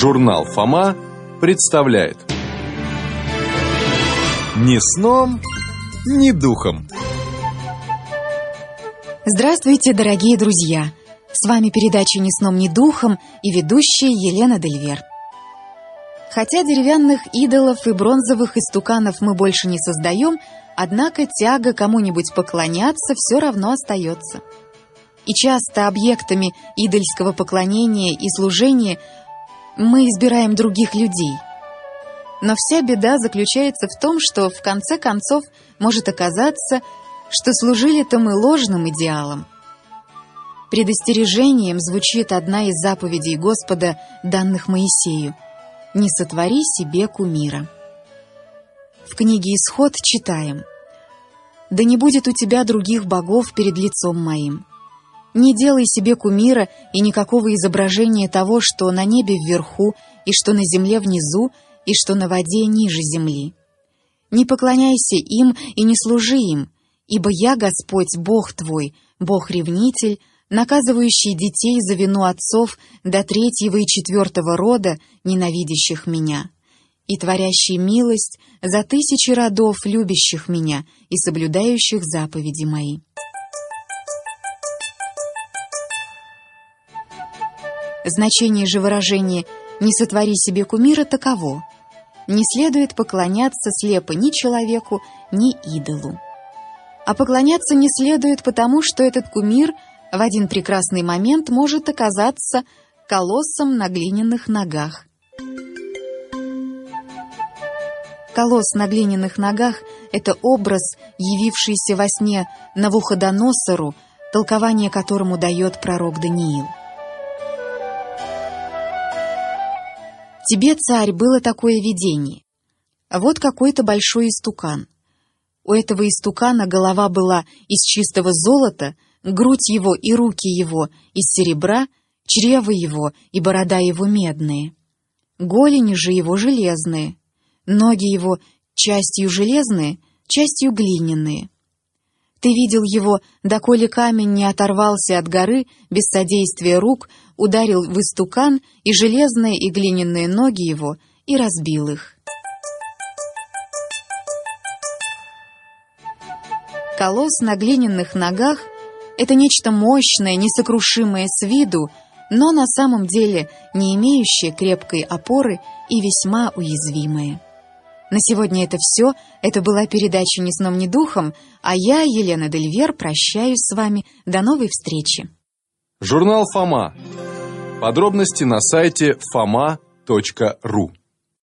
Журнал «Фома» представляет Ни сном, ни духом Здравствуйте, дорогие друзья! С вами передача «Ни сном, ни духом» и ведущая Елена Дельвер. Хотя деревянных идолов и бронзовых истуканов мы больше не создаем, однако тяга кому-нибудь поклоняться все равно остается. И часто объектами идольского поклонения и служения мы избираем других людей. Но вся беда заключается в том, что в конце концов может оказаться, что служили-то мы ложным идеалом. Предостережением звучит одна из заповедей Господа, данных Моисею «Не сотвори себе кумира». В книге «Исход» читаем «Да не будет у тебя других богов перед лицом моим». Не делай себе кумира и никакого изображения того, что на небе вверху, и что на земле внизу, и что на воде ниже земли. Не поклоняйся им и не служи им, ибо я Господь, Бог твой, Бог-ревнитель, наказывающий детей за вину отцов до третьего и четвертого рода, ненавидящих меня, и творящий милость за тысячи родов, любящих меня и соблюдающих заповеди мои. Значение же выражения «не сотвори себе кумира» таково. Не следует поклоняться слепо ни человеку, ни идолу. А поклоняться не следует потому, что этот кумир в один прекрасный момент может оказаться колоссом на глиняных ногах. Колосс на глиняных ногах — это образ, явившийся во сне Навуходоносору, толкование которому дает пророк Даниил. Тебе, царь, было такое видение. Вот какой-то большой истукан. У этого истукана голова была из чистого золота, грудь его и руки его из серебра, чрево его и борода его медные. Голени же его железные, ноги его частью железные, частью глиняные. Ты видел его, доколе камень не оторвался от горы без содействия рук, ударил в истукан и железные и глиняные ноги его и разбил их. Колосс на глиняных ногах — это нечто мощное, несокрушимое с виду, но на самом деле не имеющее крепкой опоры и весьма уязвимое. На сегодня это все. Это была передача «Ни сном, ни духом», а я, Елена Дельвер, прощаюсь с вами. До новой встречи. Журнал «Фома». Подробности на сайте foma.ru